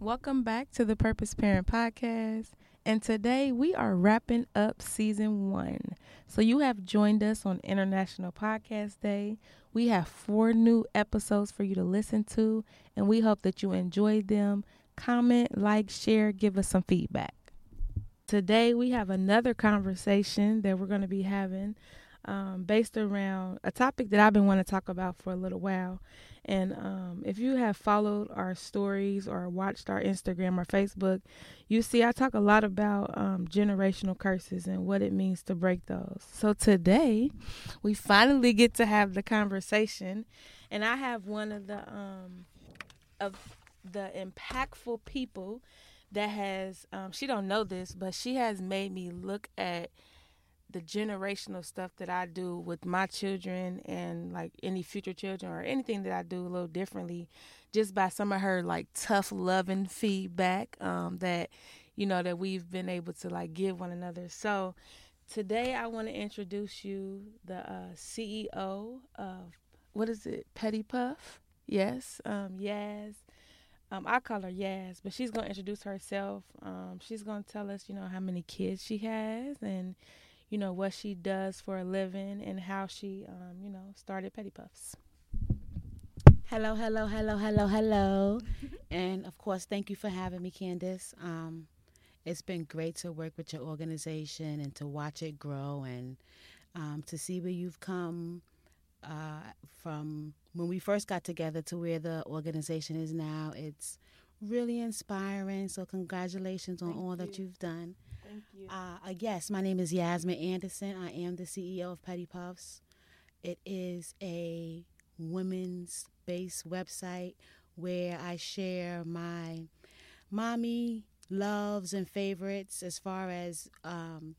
Welcome back to the Purpose Parent Podcast. And today we are wrapping up season one. So you have joined us on International Podcast Day. We have four new episodes for you to listen to, and we hope that you enjoyed them. Comment, like, share, give us some feedback. Today we have another conversation that we're going to be having um, based around a topic that I've been wanting to talk about for a little while. And um, if you have followed our stories or watched our Instagram or Facebook, you see I talk a lot about um, generational curses and what it means to break those. So today, we finally get to have the conversation, and I have one of the um, of the impactful people that has um, she don't know this, but she has made me look at the generational stuff that I do with my children and like any future children or anything that I do a little differently just by some of her like tough loving feedback um, that you know that we've been able to like give one another. So today I want to introduce you the uh, CEO of what is it? Pedi Puff. Yes, um, Yaz. Um, I call her Yaz, but she's gonna introduce herself. Um, she's gonna tell us, you know, how many kids she has and you know, what she does for a living and how she, um, you know, started Pedi Puffs. Hello, hello, hello, hello, hello. and of course, thank you for having me, Candace. Um, it's been great to work with your organization and to watch it grow and um, to see where you've come uh, from when we first got together to where the organization is now. It's really inspiring. So, congratulations on Thank all you. that you've done. Thank you. Uh, uh, yes, my name is Yasmin Anderson. I am the CEO of Pedi Puffs. It is a women's based website where I share my mommy loves and favorites as far as, um,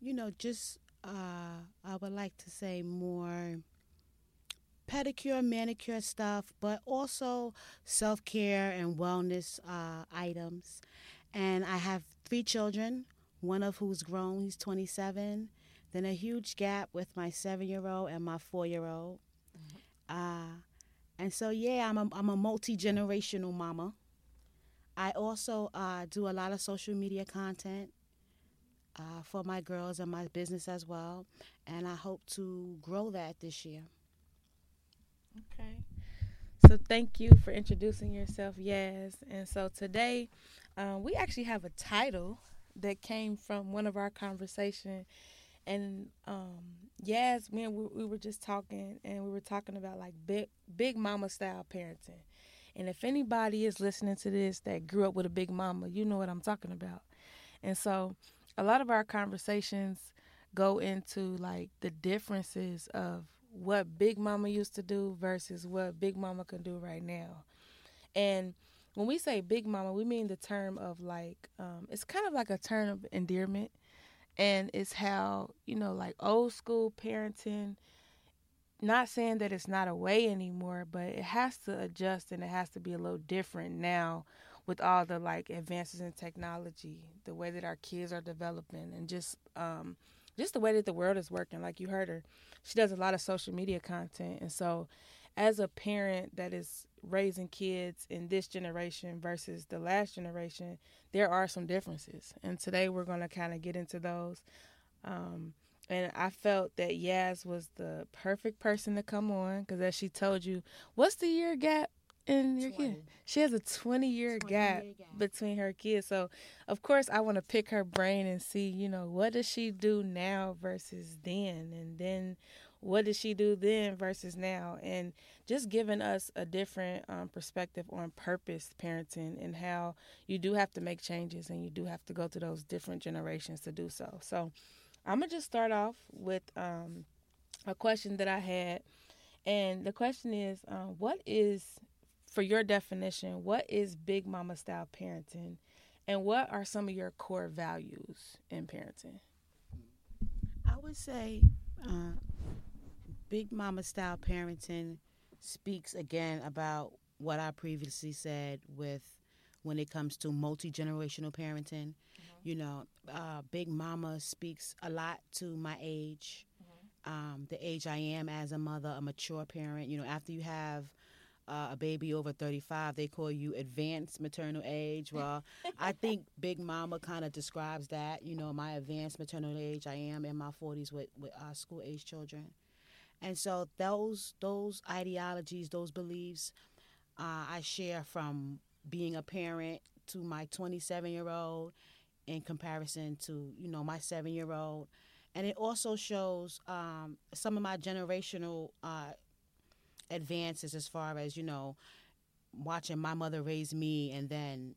you know, just, uh, I would like to say more pedicure, manicure stuff, but also self care and wellness uh, items. And I have three children, one of who's grown, he's 27. Then a huge gap with my seven year old and my four year old. Uh, and so, yeah, I'm a, I'm a multi generational mama. I also uh, do a lot of social media content uh, for my girls and my business as well. And I hope to grow that this year. Okay. So thank you for introducing yourself, Yaz. And so today, um, we actually have a title that came from one of our conversation, and um, and we, we were just talking, and we were talking about like big, big mama style parenting. And if anybody is listening to this that grew up with a big mama, you know what I'm talking about. And so, a lot of our conversations go into like the differences of what Big Mama used to do versus what Big Mama can do right now. And when we say Big Mama, we mean the term of like, um, it's kind of like a term of endearment. And it's how, you know, like old school parenting, not saying that it's not a way anymore, but it has to adjust and it has to be a little different now with all the like advances in technology, the way that our kids are developing, and just um, just the way that the world is working. Like you heard her, she does a lot of social media content, and so as a parent that is raising kids in this generation versus the last generation, there are some differences, and today we're going to kind of get into those. Um, and I felt that Yaz was the perfect person to come on because, as she told you, what's the year gap in your 20. kid? She has a 20 year 20 gap year gap. between her kids. So, of course, I want to pick her brain and see, you know, what does she do now versus then? And then what did she do then versus now? And just giving us a different um, perspective on purpose parenting and how you do have to make changes and you do have to go to those different generations to do so. So, I'm to just start off with um, a question that I had. And the question is um, what is, for your definition, what is big mama style parenting? And what are some of your core values in parenting? I would say uh, Big Mama style parenting speaks again about what I previously said with when it comes to multi generational parenting. You know, uh, Big Mama speaks a lot to my age, um, the age I am as a mother, a mature parent. You know, after you have uh, a baby over 35, they call you advanced maternal age. Well, I think Big Mama kind of describes that. You know, my advanced maternal age. I am in my 40s with with uh, school age children, and so those those ideologies, those beliefs, uh, I share from being a parent to my 27 year old, in comparison to you know my seven year old, and it also shows um, some of my generational uh, advances as far as you know watching my mother raise me and then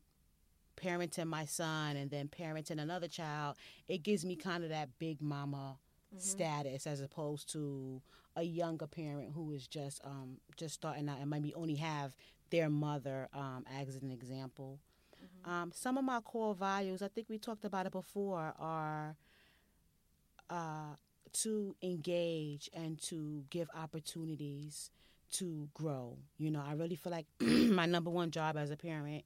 parenting my son and then parenting another child. It gives me kind of that big mama mm-hmm. status as opposed to a younger parent who is just um, just starting out and maybe only have their mother um, as an example mm-hmm. um, some of my core values i think we talked about it before are uh, to engage and to give opportunities to grow. You know, I really feel like my number one job as a parent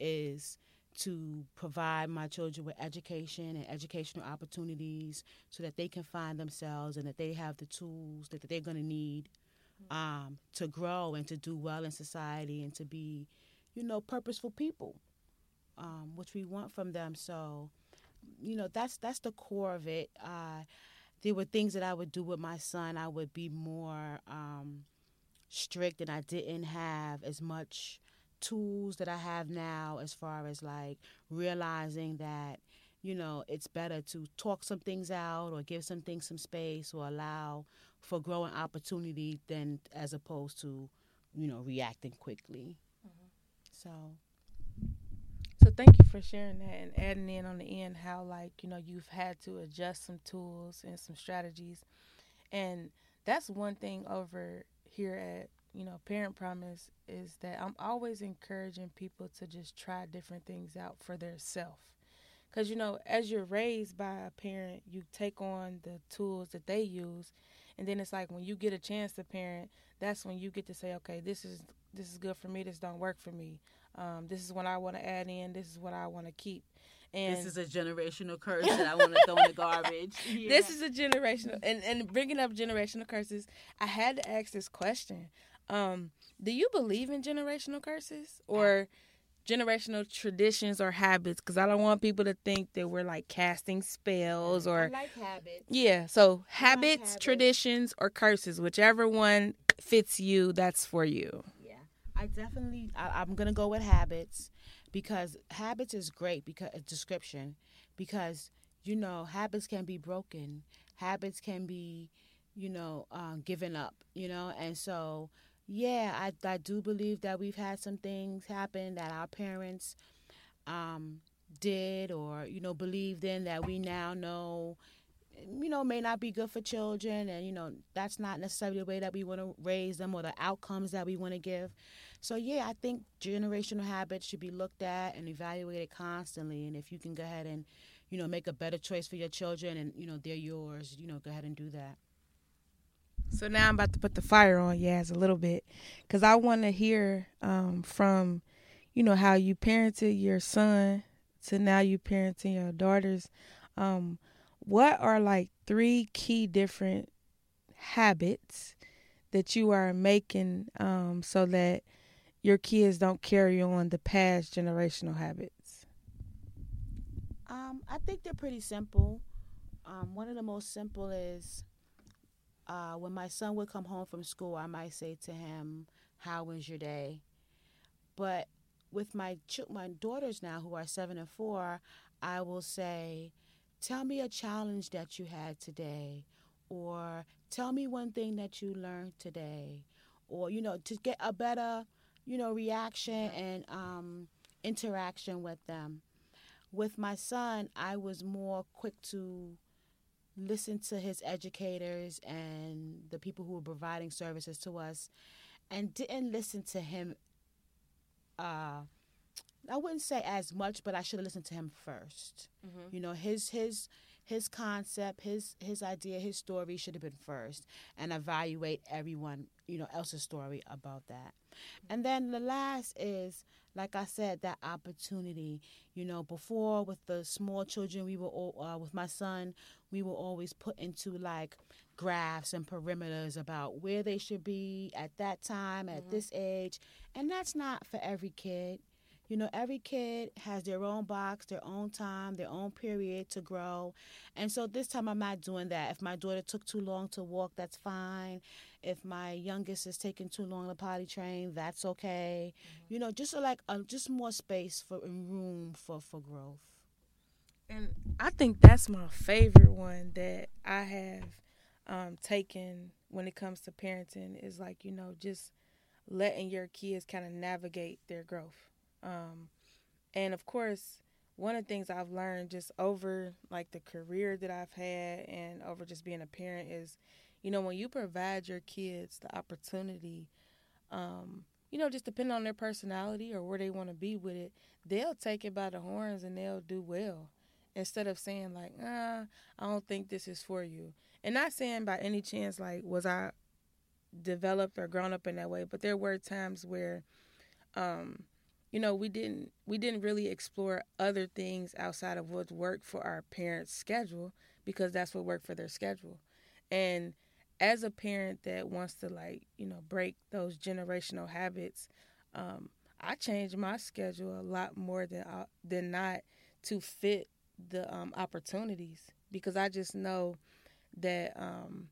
is to provide my children with education and educational opportunities so that they can find themselves and that they have the tools that, that they're going to need um, to grow and to do well in society and to be, you know, purposeful people, um, which we want from them. So, you know, that's that's the core of it. Uh, there were things that I would do with my son. I would be more um, strict and I didn't have as much tools that I have now as far as like realizing that you know it's better to talk some things out or give some things some space or allow for growing opportunity than as opposed to you know reacting quickly. Mm-hmm. so. So thank you for sharing that and adding in on the end how like you know you've had to adjust some tools and some strategies. And that's one thing over here at you know parent promise is that i'm always encouraging people to just try different things out for their self because you know as you're raised by a parent you take on the tools that they use and then it's like when you get a chance to parent that's when you get to say okay this is this is good for me this don't work for me um, this is what i want to add in this is what i want to keep and this is a generational curse that I want to throw in the garbage. Yeah. This is a generational, and and bringing up generational curses, I had to ask this question. Um, do you believe in generational curses or generational traditions or habits? Because I don't want people to think that we're like casting spells or I like habits. Yeah, so habits, like habits, traditions, or curses, whichever one fits you, that's for you. Yeah, I definitely. I, I'm gonna go with habits because habits is great because a description because you know habits can be broken habits can be you know um, given up you know and so yeah I, I do believe that we've had some things happen that our parents um, did or you know believed in that we now know you know may not be good for children and you know that's not necessarily the way that we want to raise them or the outcomes that we want to give so yeah, I think generational habits should be looked at and evaluated constantly. And if you can go ahead and, you know, make a better choice for your children and you know they're yours, you know, go ahead and do that. So now I'm about to put the fire on Yaz a little bit, because I want to hear um, from, you know, how you parented your son to now you parenting your daughters. Um, what are like three key different habits that you are making um, so that your kids don't carry on the past generational habits? Um, I think they're pretty simple. Um, one of the most simple is uh, when my son would come home from school, I might say to him, "How was your day?" But with my ch- my daughters now, who are seven and four, I will say, "Tell me a challenge that you had today," or "Tell me one thing that you learned today," or you know, to get a better you know, reaction and um, interaction with them. With my son, I was more quick to listen to his educators and the people who were providing services to us and didn't listen to him uh, I wouldn't say as much, but I should have listened to him 1st mm-hmm. You know, his his his concept, his his idea, his story should have been first, and evaluate everyone you know else's story about that. And then the last is like I said, that opportunity. You know, before with the small children, we were all, uh, with my son, we were always put into like graphs and perimeters about where they should be at that time, at mm-hmm. this age, and that's not for every kid. You know, every kid has their own box, their own time, their own period to grow. And so this time I'm not doing that. If my daughter took too long to walk, that's fine. If my youngest is taking too long to potty train, that's okay. Mm-hmm. You know, just so like uh, just more space for room for for growth. And I think that's my favorite one that I have um, taken when it comes to parenting is like you know just letting your kids kind of navigate their growth um, and of course, one of the things I've learned just over like the career that I've had and over just being a parent is, you know, when you provide your kids the opportunity, um, you know, just depending on their personality or where they want to be with it, they'll take it by the horns and they'll do well. Instead of saying like, ah, I don't think this is for you. And not saying by any chance like was I developed or grown up in that way, but there were times where um you know we didn't we didn't really explore other things outside of what worked for our parents schedule because that's what worked for their schedule and as a parent that wants to like you know break those generational habits um, i change my schedule a lot more than uh, than not to fit the um, opportunities because i just know that um,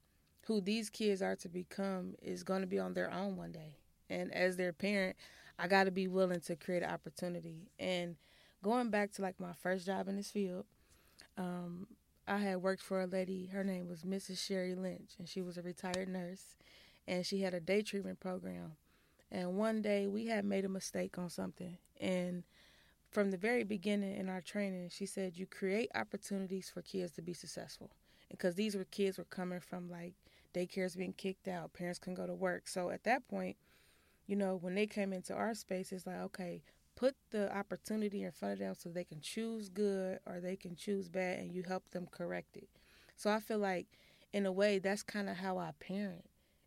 who these kids are to become is going to be on their own one day and as their parent I got to be willing to create an opportunity. And going back to like my first job in this field, um, I had worked for a lady. Her name was Mrs. Sherry Lynch, and she was a retired nurse, and she had a day treatment program. And one day we had made a mistake on something, and from the very beginning in our training, she said you create opportunities for kids to be successful, because these were kids were coming from like daycares being kicked out, parents couldn't go to work. So at that point, you know, when they came into our space, it's like, okay, put the opportunity in front of them so they can choose good or they can choose bad and you help them correct it. So I feel like in a way that's kind of how I parent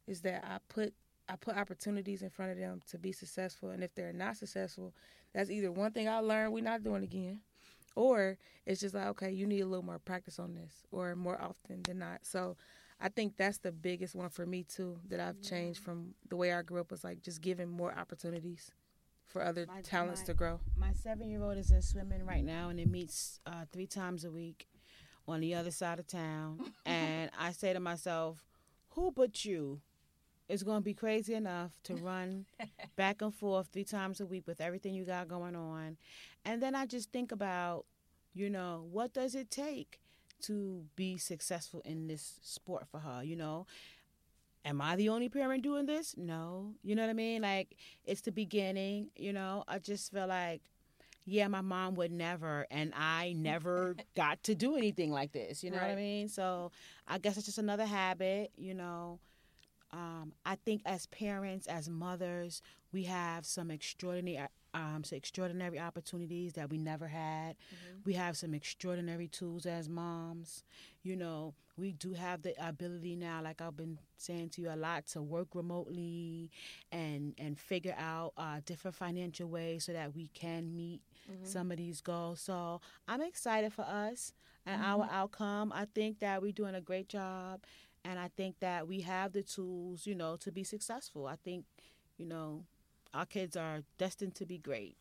is that I put I put opportunities in front of them to be successful and if they're not successful, that's either one thing I learned we're not doing again or it's just like okay, you need a little more practice on this or more often than not. So I think that's the biggest one for me too that I've changed mm-hmm. from the way I grew up was like just giving more opportunities for other my, talents my, to grow. My seven year old is in swimming right now and it meets uh, three times a week on the other side of town. and I say to myself, who but you is going to be crazy enough to run back and forth three times a week with everything you got going on? And then I just think about, you know, what does it take? to be successful in this sport for her, you know. Am I the only parent doing this? No. You know what I mean? Like it's the beginning, you know. I just feel like yeah, my mom would never and I never got to do anything like this, you know right. what I mean? So, I guess it's just another habit, you know. Um, I think as parents, as mothers, we have some extraordinary um, some extraordinary opportunities that we never had. Mm-hmm. We have some extraordinary tools as moms. You know, we do have the ability now, like I've been saying to you a lot, to work remotely and and figure out uh, different financial ways so that we can meet mm-hmm. some of these goals. So I'm excited for us and mm-hmm. our outcome. I think that we're doing a great job, and I think that we have the tools, you know, to be successful. I think, you know, our kids are destined to be great.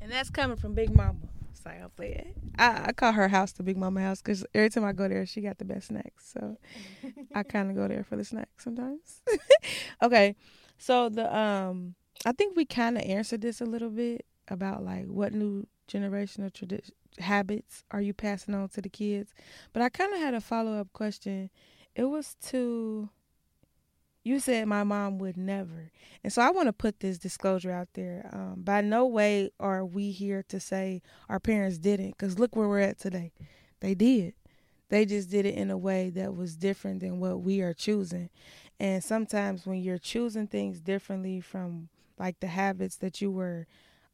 And that's coming from Big Mama. Sorry, I'll play it. I, I call her house the Big Mama house because every time I go there, she got the best snacks. So I kind of go there for the snacks sometimes. okay, so the um, I think we kind of answered this a little bit about like what new generational tradition habits are you passing on to the kids, but I kind of had a follow up question. It was to you said my mom would never. And so I want to put this disclosure out there. Um, by no way are we here to say our parents didn't, because look where we're at today. They did. They just did it in a way that was different than what we are choosing. And sometimes when you're choosing things differently from like the habits that you were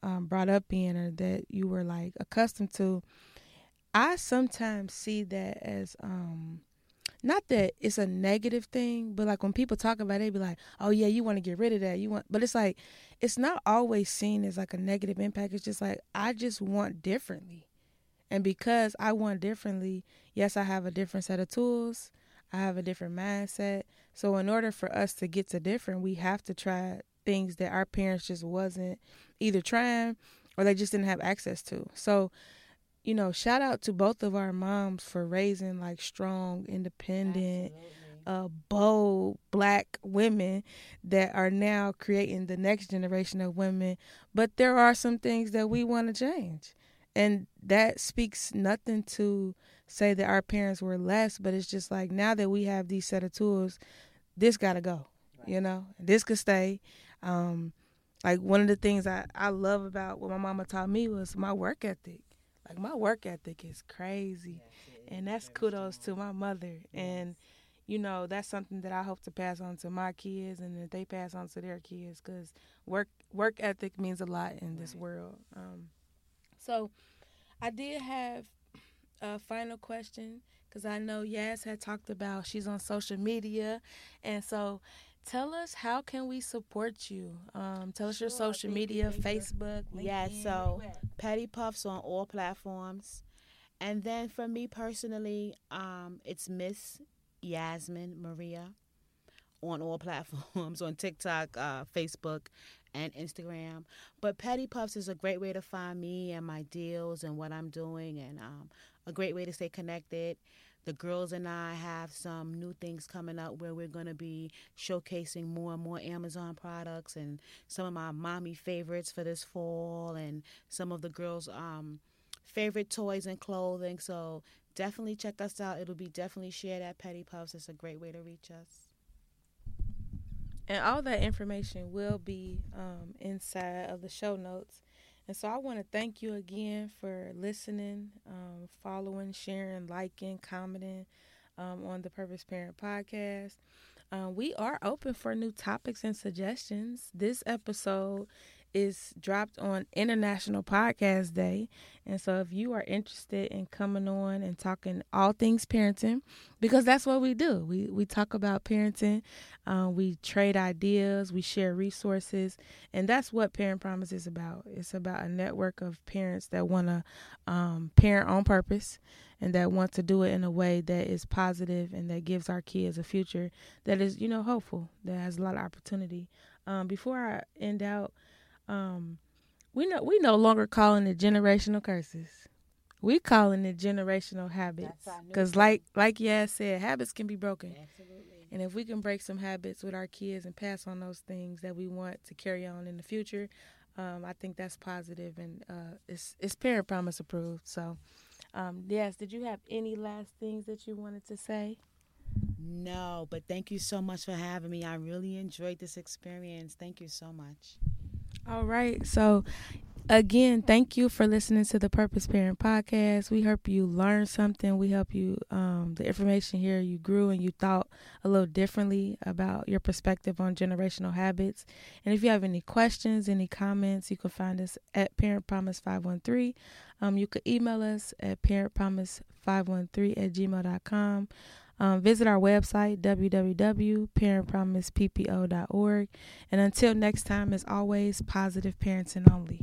um, brought up in or that you were like accustomed to, I sometimes see that as um not that it's a negative thing, but like when people talk about it, they be like, "Oh yeah, you want to get rid of that." You want, but it's like it's not always seen as like a negative impact. It's just like I just want differently, and because I want differently, yes, I have a different set of tools. I have a different mindset. So in order for us to get to different, we have to try things that our parents just wasn't either trying or they just didn't have access to. So you know, shout out to both of our moms for raising like strong, independent, uh, bold black women that are now creating the next generation of women. But there are some things that we want to change. And that speaks nothing to say that our parents were less, but it's just like now that we have these set of tools, this got to go, right. you know, this could stay. Um, like one of the things I, I love about what my mama taught me was my work ethic like my work ethic is crazy, and that's kudos to my mother. And you know that's something that I hope to pass on to my kids, and that they pass on to their kids, because work work ethic means a lot in this world. Um, so, I did have a final question because I know Yaz had talked about she's on social media, and so tell us how can we support you? Um, tell us sure, your social media facebook LinkedIn, yeah so pedi puffs on all platforms. And then for me personally um, it's miss yasmin maria on all platforms on tiktok uh, facebook and instagram. But pedi puffs is a great way to find me and my deals and what i'm doing and um, a great way to stay connected the girls and I have some new things coming up where we're going to be showcasing more and more Amazon products and some of my mommy favorites for this fall and some of the girls' um, favorite toys and clothing. So definitely check us out. It'll be definitely shared at Pedi Puffs. It's a great way to reach us. And all that information will be um, inside of the show notes. And so I want to thank you again for listening, um, following, sharing, liking, commenting um, on the Purpose Parent podcast. Um, we are open for new topics and suggestions. This episode is dropped on International Podcast Day. And so if you are interested in coming on and talking all things parenting, because that's what we do. We we talk about parenting, um, we trade ideas, we share resources, and that's what Parent Promise is about. It's about a network of parents that want to um, parent on purpose and that want to do it in a way that is positive and that gives our kids a future that is, you know, hopeful, that has a lot of opportunity. Um, before I end out, um, we know we no longer calling it generational curses. We calling it generational habits because, like like Yaz said, habits can be broken. Absolutely. And if we can break some habits with our kids and pass on those things that we want to carry on in the future, um, I think that's positive and uh, it's it's parent promise approved. So, um, yes, did you have any last things that you wanted to say? No, but thank you so much for having me. I really enjoyed this experience. Thank you so much. All right. So, again, thank you for listening to the Purpose Parent Podcast. We hope you learned something. We hope you, um, the information here, you grew and you thought a little differently about your perspective on generational habits. And if you have any questions, any comments, you can find us at Parent Promise 513. Um, you could email us at parentpromise513 at gmail.com. Um, visit our website, www.parentpromiseppo.org. And until next time, as always, positive parenting only.